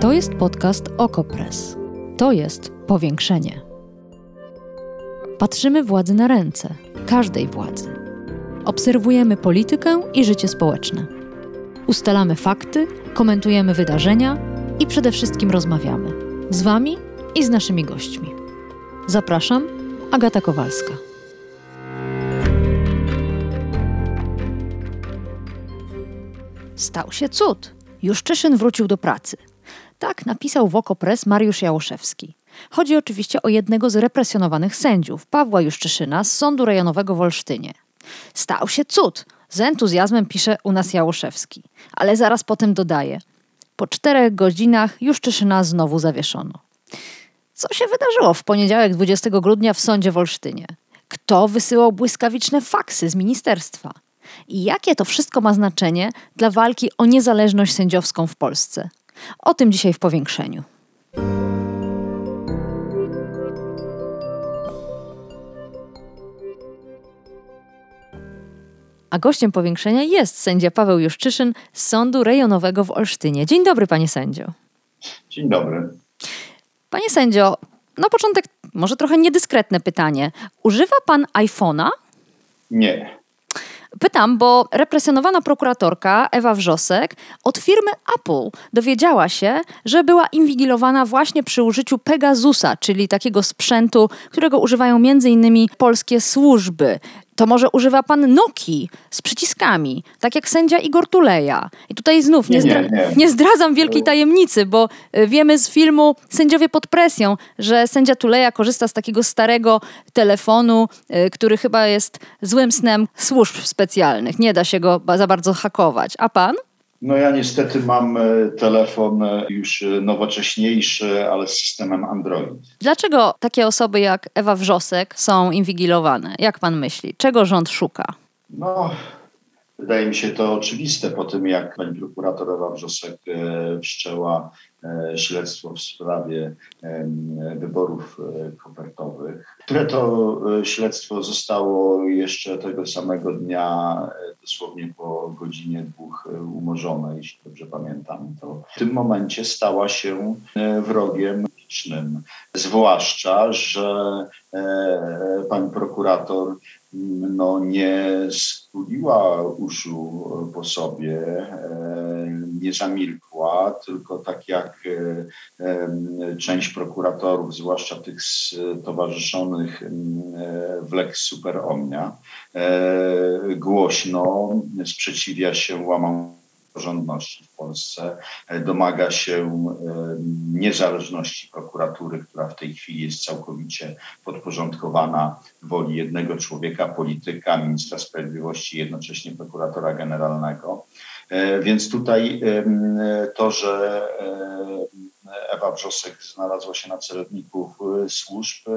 To jest podcast Okopres. To jest powiększenie. Patrzymy władzy na ręce, każdej władzy. Obserwujemy politykę i życie społeczne. Ustalamy fakty, komentujemy wydarzenia i przede wszystkim rozmawiamy z Wami i z naszymi gośćmi. Zapraszam, Agata Kowalska. Stał się cud. Juszczyszyn wrócił do pracy. Tak napisał w Okopres Mariusz Jałoszewski. Chodzi oczywiście o jednego z represjonowanych sędziów, Pawła Juszczyszyna z Sądu Rejonowego w Olsztynie. Stał się cud. Z entuzjazmem pisze u nas Jałoszewski. Ale zaraz potem dodaje. Po czterech godzinach Juszczyszyna znowu zawieszono. Co się wydarzyło w poniedziałek 20 grudnia w sądzie w Olsztynie? Kto wysyłał błyskawiczne faksy z ministerstwa? I jakie to wszystko ma znaczenie dla walki o niezależność sędziowską w Polsce? O tym dzisiaj w powiększeniu. A gościem powiększenia jest sędzia Paweł Juszczyszyn z Sądu Rejonowego w Olsztynie. Dzień dobry, panie sędzio. Dzień dobry. Panie sędzio, na początek może trochę niedyskretne pytanie. Używa pan iPhone'a? Nie. Pytam, bo represjonowana prokuratorka Ewa Wrzosek od firmy Apple dowiedziała się, że była inwigilowana właśnie przy użyciu Pegasusa, czyli takiego sprzętu, którego używają m.in. polskie służby. To może używa pan Nokii z przyciskami, tak jak sędzia Igor Tuleja. I tutaj znów nie, zdra- nie, nie. nie zdradzam wielkiej tajemnicy, bo y, wiemy z filmu Sędziowie pod presją, że sędzia Tuleja korzysta z takiego starego telefonu, y, który chyba jest złym snem służb specjalnych. Nie da się go za bardzo hakować. A pan? No ja niestety mam e, telefon e, już e, nowocześniejszy, ale z systemem Android. Dlaczego takie osoby jak Ewa Wrzosek są inwigilowane? Jak pan myśli? Czego rząd szuka? No, wydaje mi się to oczywiste po tym, jak pani prokurator Ewa Wrzosek wszczęła śledztwo w sprawie wyborów e, kopertowych, które to e, śledztwo zostało jeszcze tego samego dnia, e, dosłownie po godzinie dwóch e, umorzone, jeśli dobrze pamiętam, to w tym momencie stała się e, wrogiem licznym. Zwłaszcza, że e, pani prokurator m, no, nie skuliła uszu po sobie, e, nie zamilkła, tylko tak jak e, część prokuratorów, zwłaszcza tych stowarzyszonych m, e, w Lex Super Omnia, e, głośno sprzeciwia się łamaniu praworządności w Polsce, e, domaga się e, niezależności prokuratury, która w tej chwili jest całkowicie podporządkowana woli jednego człowieka, polityka, ministra sprawiedliwości, jednocześnie prokuratora generalnego. E, Więc tutaj to, że Ewa Wrzosek znalazła się na celowniku służb,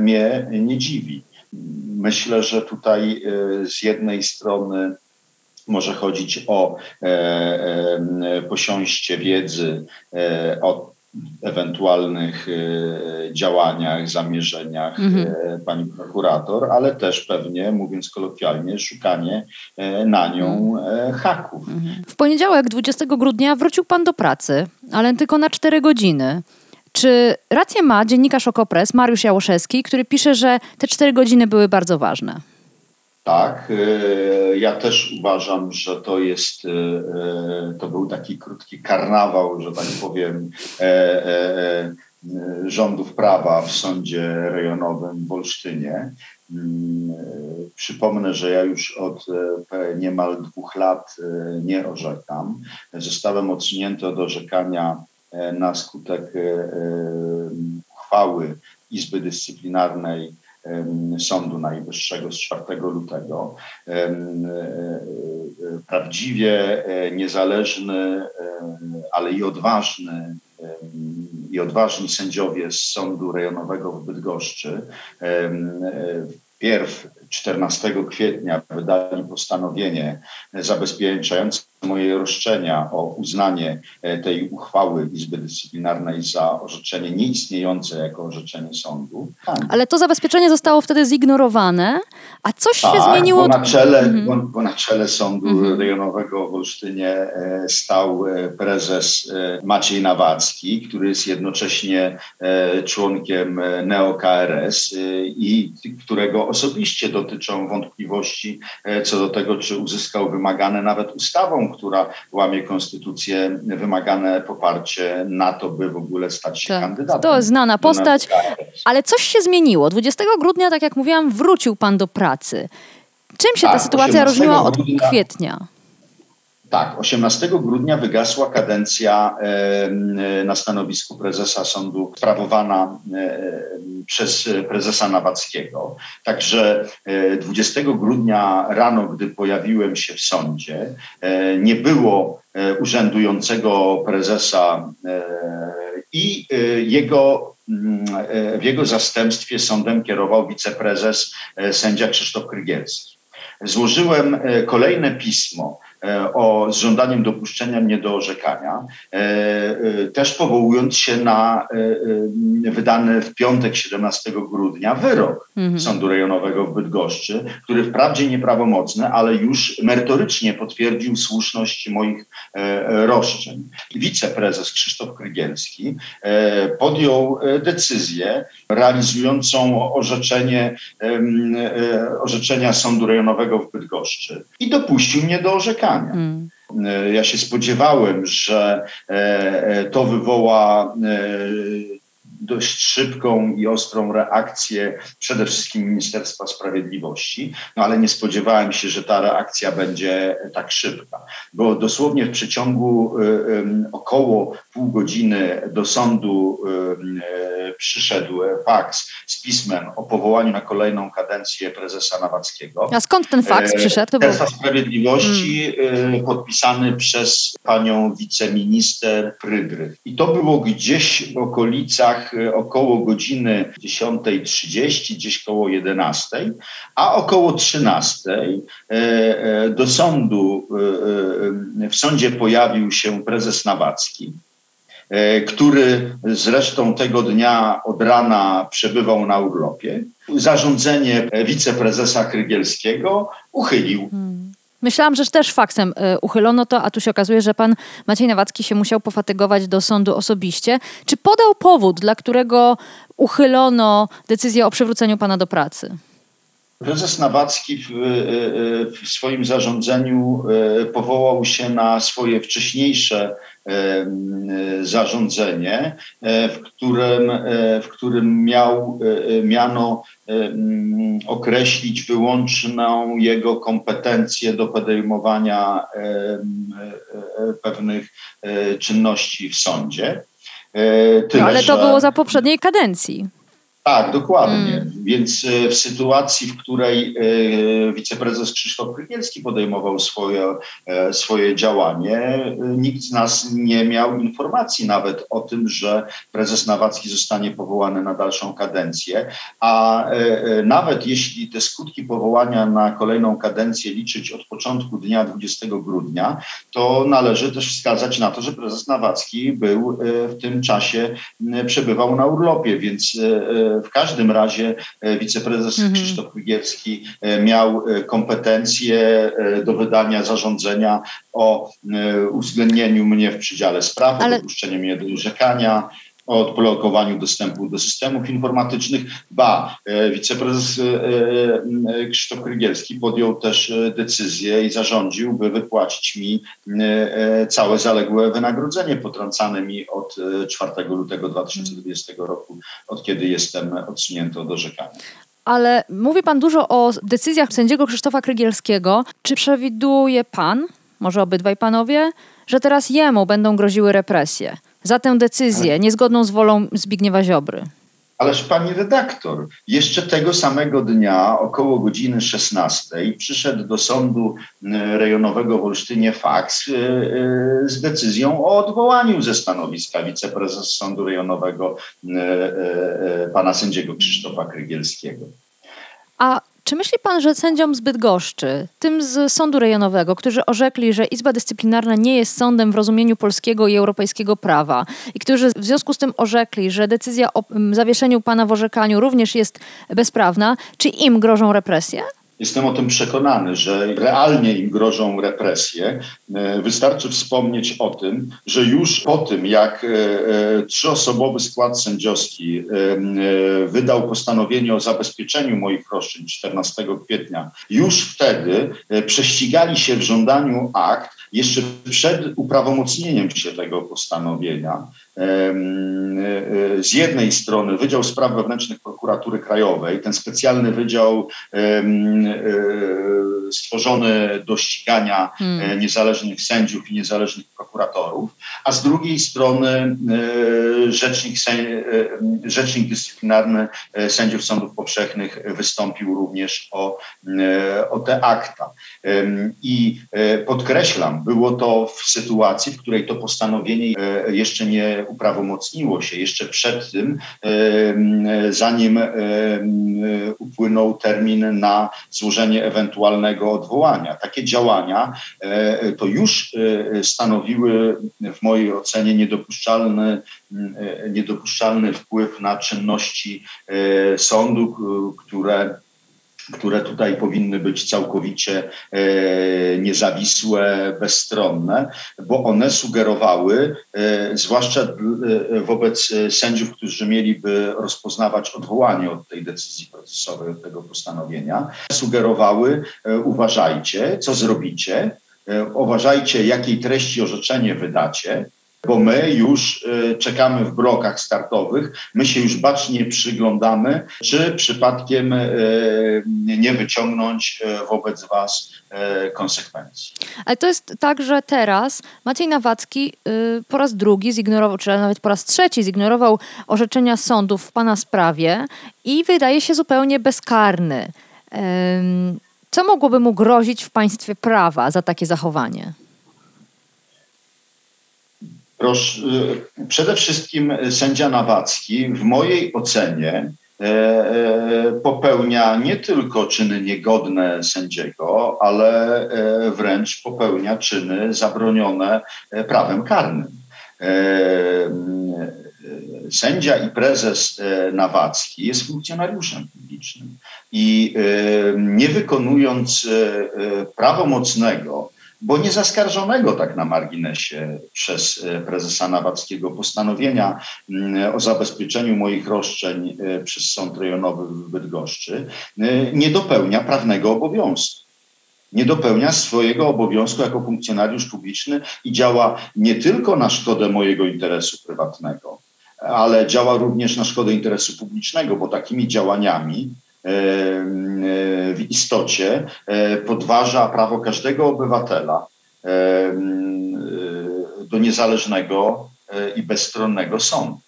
mnie nie dziwi. Myślę, że tutaj z jednej strony może chodzić o e, e, posiąście wiedzy e, o ewentualnych działaniach, zamierzeniach Mhm. pani prokurator, ale też pewnie, mówiąc kolokwialnie, szukanie na nią e, haków. W poniedziałek 20 grudnia wrócił pan do pracy, ale tylko na 4 godziny. Czy rację ma dziennikarz Okopres Mariusz Jałoszewski, który pisze, że te 4 godziny były bardzo ważne? Tak, e, ja też uważam, że to jest, e, e, to był taki krótki karnawał, że tak powiem, e, e, e, rządów prawa w sądzie rejonowym w Olsztynie. Mm, Przypomnę, że ja już od niemal dwóch lat nie orzekam. Zostałem odsunięty od orzekania na skutek uchwały Izby Dyscyplinarnej Sądu Najwyższego z 4 lutego. E, e, Prawdziwie e, niezależny, ale i odważny i odważni sędziowie z Sądu Rejonowego w Bydgoszczy em, wpierw 14 kwietnia wydali postanowienie zabezpieczające moje roszczenia o uznanie e, tej uchwały Izby Dyscyplinarnej za orzeczenie nieistniejące jako orzeczenie sądu. Tak. Ale to zabezpieczenie zostało wtedy zignorowane, a coś tak, się zmieniło? Bo na czele, mhm. bo, bo na czele Sądu mhm. Rejonowego w Olsztynie e, stał e, prezes Maciej Nawacki, który jest jednocześnie członkiem neo-KRS i którego osobiście dotyczą wątpliwości co do tego, czy uzyskał wymagane nawet ustawą, która łamie konstytucję, wymagane poparcie na to, by w ogóle stać się tak. kandydatem. To jest znana postać, ale coś się zmieniło. 20 grudnia, tak jak mówiłam, wrócił pan do pracy. Czym się tak, ta sytuacja różniła od kwietnia? Tak, 18 grudnia wygasła kadencja na stanowisku prezesa sądu sprawowana przez prezesa Nawackiego. Także 20 grudnia rano, gdy pojawiłem się w sądzie, e, nie było e, urzędującego prezesa e, i jego mm, w jego zastępstwie sądem kierował wiceprezes sędzia Krzysztof Krygielski. Złożyłem kolejne pismo E, o, z żądaniem dopuszczenia mnie do orzekania, e, e, też powołując się na wydany w piątek 17 grudnia wyrok mhm. Sądu Rejonowego w Bydgoszczy, który wprawdzie nieprawomocny, ale już merytorycznie potwierdził słuszność moich roszczeń. Wiceprezes Krzysztof Krygielski podjął decyzję realizującą orzeczenie, orzeczenia Sądu Rejonowego w Bydgoszczy i dopuścił mnie do orzekania. Hmm. Ja się spodziewałem, że e, e, to wywoła dość szybką i ostrą reakcję przede wszystkim Ministerstwa Sprawiedliwości, no ale nie spodziewałem się, że ta reakcja będzie tak szybka, bo dosłownie w przeciągu około pół godziny do sądu przyszedł faks z pismem o powołaniu na kolejną kadencję prezesa Nawackiego. A skąd ten faks e, przyszedł? Ministerstwa. Sprawiedliwości hmm. podpisany przez panią wiceminister Frydrych. I to było gdzieś w okolicach e, około godziny 10.30, gdzieś koło 11, a około 13 do sądu, w sądzie pojawił się prezes Nawacki. E, który zresztą tego dnia od rana przebywał na urlopie. Zarządzenie wiceprezesa Krygielskiego uchylił. Hmm. Myślałam, że też faksem e, uchylono to, a tu się okazuje, że pan Maciej Nawacki się musiał pofatygować do sądu osobiście. Czy podał powód, dla którego uchylono decyzję o przywróceniu pana do pracy? Prezes Nawacki w, e, w, swoim zarządzeniu powołał się na swoje wcześniejsze zarządzenie, e, w którym, e, w którym miał e, miano określić wyłączną jego kompetencję do podejmowania pewnych czynności w sądzie. Tyle, no, ale to że... było za poprzedniej kadencji. Tak, dokładnie. Mm. Więc e, w sytuacji, w której e, wiceprezes Krzysztof Krygielski podejmował swoje, e, swoje działanie, nikt z nas nie miał informacji nawet o tym, że prezes Nawacki zostanie powołany na dalszą kadencję. A nawet jeśli te skutki powołania na kolejną kadencję liczyć od początku dnia 20 grudnia, to należy też wskazać na to, że prezes Nawacki był w tym czasie, przebywał na urlopie, więc w każdym razie e, wiceprezes mhm. Krzysztof Wigierski e, miał e, kompetencje do wydania zarządzenia o uwzględnieniu mnie w przydziale sprawy, Ale... dopuszczeniu mnie do orzekania, o odblokowaniu dostępu do systemów informatycznych. Ba, wiceprezes Krzysztof Krygielski podjął też decyzję i zarządził, by wypłacić mi całe zaległe wynagrodzenie potrącane mi od 4 lutego 2020 roku, od kiedy jestem odsunięty od orzekania ale mówi Pan dużo o decyzjach sędziego Krzysztofa Krygielskiego. Czy przewiduje Pan, może obydwaj Panowie, że teraz jemu będą groziły represje za tę decyzję niezgodną z wolą Zbigniewa Ziobry? Ależ pani redaktor, jeszcze tego samego dnia, około godziny 16, przyszedł do sądu rejonowego w Olsztynie faks e, e, z decyzją o odwołaniu ze stanowiska wiceprezes sądu rejonowego pana sędziego Krzysztofa Krygielskiego. A Czy myśli pan, że sędziom z Bydgoszczy, tym z sądu rejonowego, którzy orzekli, że Izba Dyscyplinarna nie jest sądem w rozumieniu polskiego i europejskiego prawa i którzy w związku z tym orzekli, że decyzja o zawieszeniu pana w orzekaniu również jest bezprawna, czy im grożą represje? Jestem o tym przekonany, że realnie im grożą represje. E, wystarczy wspomnieć o tym, że już po tym, jak e, e, trzyosobowy skład sędziowski wydał postanowienie o zabezpieczeniu moich roszczeń 14 kwietnia, już wtedy prześcigali się w żądaniu akt jeszcze przed uprawomocnieniem się tego postanowienia. Z jednej strony Wydział Spraw Wewnętrznych Prokuratury Krajowej, ten specjalny wydział E, stworzony do ścigania hmm. E, niezależnych sędziów i niezależnych prokuratorów, a z drugiej strony e, rzecznik, rzecznik dyscyplinarny sędziów sądów powszechnych wystąpił również o, o te akta. I podkreślam, było to w sytuacji, w której to postanowienie jeszcze nie uprawomocniło się, jeszcze przed tym, zanim upłynął termin na złożenie ewentualnego odwołania. Takie działania e, to już e, stanowiły w mojej ocenie niedopuszczalny, e, niedopuszczalny wpływ na czynności sądu, które które tutaj powinny być całkowicie e, niezawisłe, bezstronne, bo one sugerowały, e, zwłaszcza e, wobec sędziów, którzy mieliby rozpoznawać odwołanie od tej decyzji procesowej, od tego postanowienia, sugerowały, uważajcie, co zrobicie, uważajcie, jakiej treści orzeczenie wydacie, bo my już y, czekamy w blokach startowych, my się już bacznie przyglądamy, czy przypadkiem y, nie wyciągnąć y, wobec Was konsekwencji. Ale to jest tak, że teraz Maciej Nawacki po raz drugi zignorował, czy nawet po raz trzeci zignorował orzeczenia sądów w Pana sprawie i wydaje się zupełnie bezkarny. Co mogłoby mu grozić w państwie prawa za takie zachowanie? Y, przede wszystkim sędzia Nawacki w mojej ocenie e, e, popełnia nie tylko czyny niegodne sędziego, ale e, wręcz popełnia czyny zabronione prawem karnym. Sędzia i prezes Nawacki jest funkcjonariuszem publicznym i nie wykonując prawomocnego bo nie zaskarżonego tak na marginesie przez e, prezesa Nawackiego postanowienia mm, o zabezpieczeniu moich roszczeń e, przez Sąd Rejonowy w Bydgoszczy, e, nie dopełnia prawnego obowiązku. Nie dopełnia swojego obowiązku jako funkcjonariusz publiczny i działa nie tylko na szkodę mojego interesu prywatnego, ale działa również na szkodę interesu publicznego, bo takimi działaniami w istocie e, podważa prawo każdego obywatela do niezależnego e, i bezstronnego sądu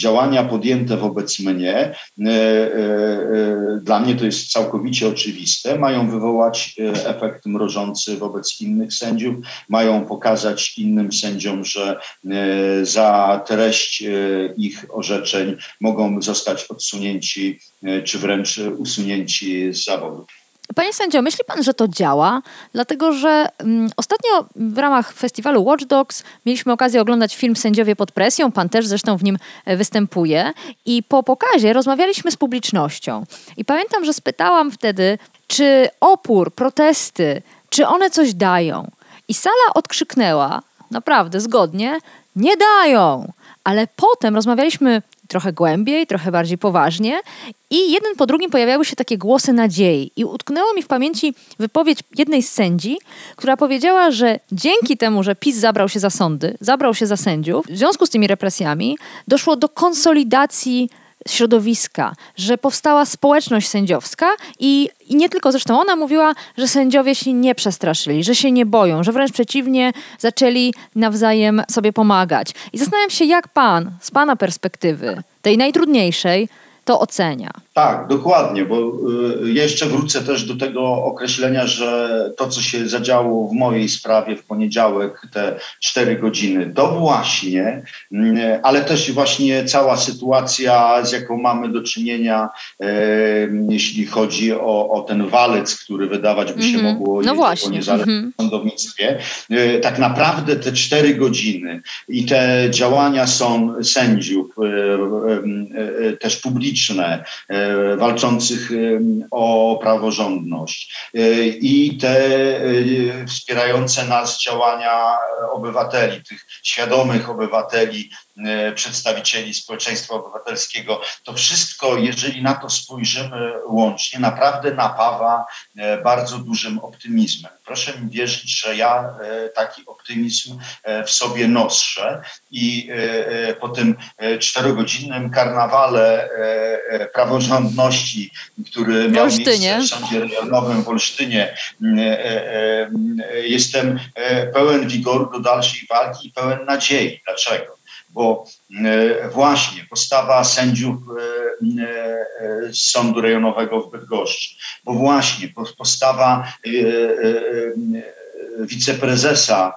działania podjęte wobec mnie, e, e, e, dla mnie to jest całkowicie oczywiste, mają wywołać efekt mrożący wobec innych sędziów, mają pokazać innym sędziom, że za treść ich orzeczeń mogą zostać odsunięci czy wręcz usunięci z zawodu. Panie sędzio, myśli pan, że to działa? Dlatego, że mm, ostatnio w ramach festiwalu Watch Dogs mieliśmy okazję oglądać film Sędziowie pod presją. Pan też zresztą w nim e, występuje. I po pokazie rozmawialiśmy z publicznością. I pamiętam, że spytałam wtedy, czy opór, protesty, czy one coś dają? I sala odkrzyknęła, naprawdę zgodnie, nie dają. Ale potem rozmawialiśmy trochę głębiej, trochę bardziej poważnie i jeden po drugim pojawiały się takie głosy nadziei. I utknęło mi w pamięci wypowiedź jednej z sędzi, która powiedziała, że dzięki temu, że PiS zabrał się za sądy, zabrał się za sędziów, w związku z tymi represjami doszło do konsolidacji środowiska, że powstała społeczność sędziowska i, i nie tylko zresztą ona mówiła, że sędziowie się nie przestraszyli, że się nie boją, że wręcz przeciwnie zaczęli nawzajem sobie pomagać. I zastanawiam się, jak pan, z pana perspektywy, tej najtrudniejszej, to ocenia. Tak, dokładnie, bo y, jeszcze wrócę też do tego określenia, że to, co się zadziało w mojej sprawie w poniedziałek, te cztery godziny, to właśnie, y, ale też właśnie cała sytuacja, z jaką mamy do czynienia, y, jeśli chodzi o, o ten walec, który wydawać by się mm -hmm. mogło no właśnie. o niezależnym mm -hmm. sądownictwie, tak naprawdę te cztery godziny i te działania są sędziów, też publiczne, walczących o praworządność i te wspierające nas działania obywateli, tych świadomych obywateli, przedstawicieli społeczeństwa obywatelskiego. To wszystko, jeżeli na to spojrzymy łącznie, naprawdę napawa bardzo dużym optymizmem. Proszę mi wierzyć, że ja taki optymizm w sobie noszę i po tym czterogodzinnym karnawale praworządności, który miał miejsce w Sądzie Rejonowym w Olsztynie, jestem pełen wigoru do dalszej walki i pełen nadziei. Dlaczego? Bo właśnie postawa sędziów z Sądu Rejonowego w Bydgoszczy, bo właśnie postawa wiceprezesa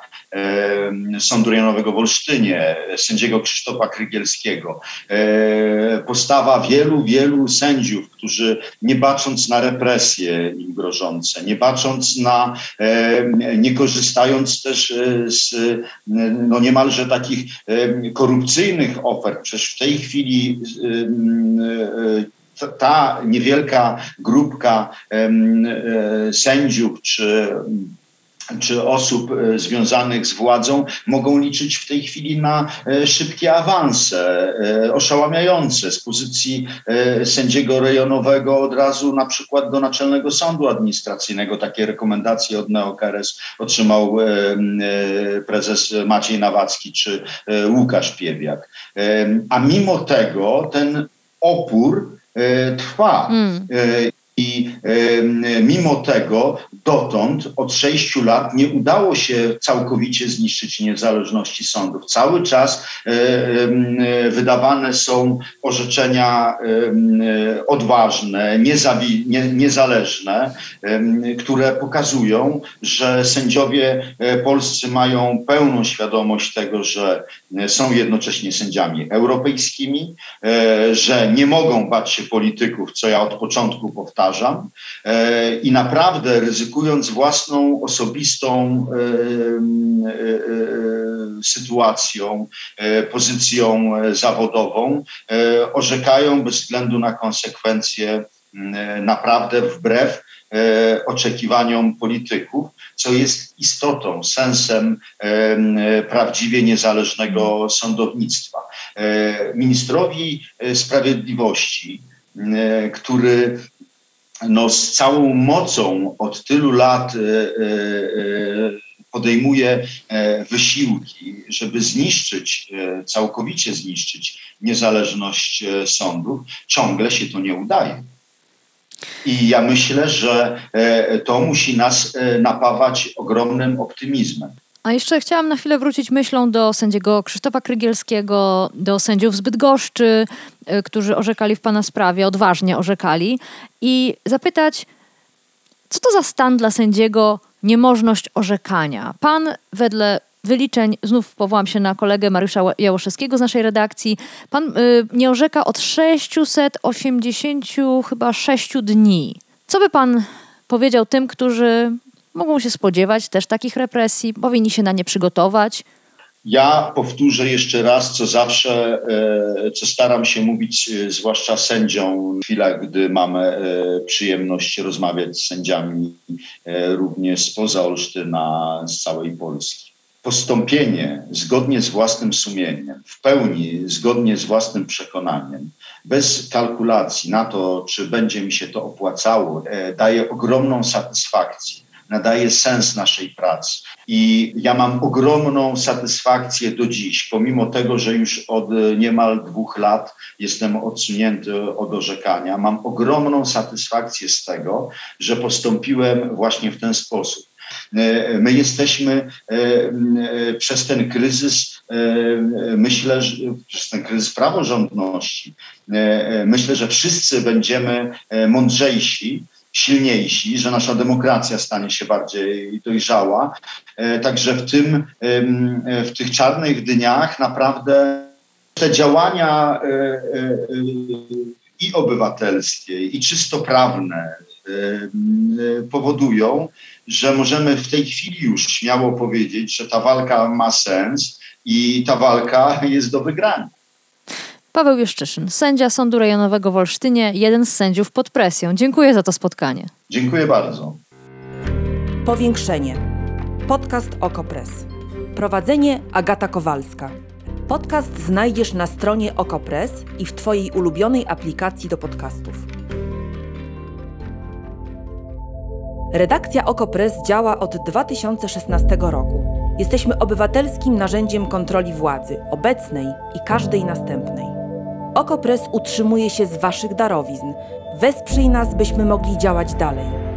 Sądu Rejonowego w Olsztynie, sędziego Krzysztofa Krygielskiego. Postawa wielu, wielu sędziów, którzy nie bacząc na represje im grożące, nie bacząc na, nie korzystając też z no niemalże takich korupcyjnych ofert, przecież w tej chwili ta niewielka grupka sędziów czy czy osób e, związanych z władzą mogą liczyć w tej chwili na e, szybkie awanse, e, oszałamiające z pozycji sędziego rejonowego od razu na przykład do Naczelnego Sądu Administracyjnego. Takie rekomendacje od NeoKRS otrzymał prezes Maciej Nawacki czy Łukasz Piewiak. A mimo tego ten opór trwa. Mm. I mimo tego dotąd od sześciu lat nie udało się całkowicie zniszczyć niezależności sądów. Cały czas wydawane są orzeczenia odważne, niezależne, które pokazują, że sędziowie e, polscy mają pełną świadomość tego, że e, są jednocześnie sędziami europejskimi, e, że nie mogą bać się polityków, co ja od początku powtarzam e, i naprawdę ryzykując własną osobistą e, e, sytuacją, pozycją zawodową, orzekają bez względu na konsekwencje naprawdę wbrew oczekiwaniom polityków, co jest istotą, sensem prawdziwie niezależnego sądownictwa. Ministrowi Sprawiedliwości, który no, z całą mocą od tylu lat e, e, e, podejmuje wysiłki, żeby zniszczyć, całkowicie zniszczyć niezależność sądów, ciągle się to nie udaje. I ja myślę, że to musi nas napawać ogromnym optymizmem. A jeszcze chciałam na chwilę wrócić myślą do sędziego Krzysztofa Krygielskiego, do sędziów z Bydgoszczy, y, którzy orzekali w Pana sprawie, odważnie orzekali i zapytać, co to za stan dla sędziego niemożność orzekania? Pan wedle wyliczeń, znów powołam się na kolegę Mariusza Jałoszewskiego z naszej redakcji, pan y, nie orzeka od 680 chyba 6 dni. Co by pan powiedział tym, którzy mogą się spodziewać też takich represji, powinni się na nie przygotować. Ja powtórzę jeszcze raz, co zawsze, e, co staram się mówić, e, zwłaszcza sędziom, w chwilach, gdy mamy e, przyjemność rozmawiać z sędziami również spoza Olsztyna, z całej Polski. Postąpienie zgodnie z własnym sumieniem, w pełni zgodnie z własnym przekonaniem, bez kalkulacji na to, czy będzie mi się to opłacało, daje ogromną satysfakcję nadaje sens naszej pracy. I ja mam ogromną satysfakcję do dziś, pomimo tego, że już od niemal dwóch lat jestem odsunięty od orzekania. Mam ogromną satysfakcję z tego, że postąpiłem właśnie w ten sposób My jesteśmy e, e, przez ten kryzys, e, myślę, że przez ten kryzys praworządności, myślę, że wszyscy będziemy mądrzejsi, silniejsi, że nasza demokracja stanie się bardziej dojrzała. E, Także w tym, w tych czarnych dniach naprawdę te działania e, e, i obywatelskie, i czysto prawne powodują, że możemy w tej chwili już śmiało powiedzieć, że ta walka ma sens i ta walka jest do wygrania. Paweł Juszczyszyn, sędzia Sądu Rejonowego w Olsztynie, jeden z sędziów pod presją. Dziękuję za to spotkanie. Dziękuję bardzo. Powiększenie. Podcast Okopres. Prowadzenie Agata Kowalska. Podcast znajdziesz na stronie Okopres i w Twojej ulubionej aplikacji do podcastów. Redakcja Okopres działa od 2016 roku. Jesteśmy obywatelskim narzędziem kontroli władzy, obecnej i każdej następnej. Okopres utrzymuje się z Waszych darowizn. Wesprzyj nas, byśmy mogli działać dalej.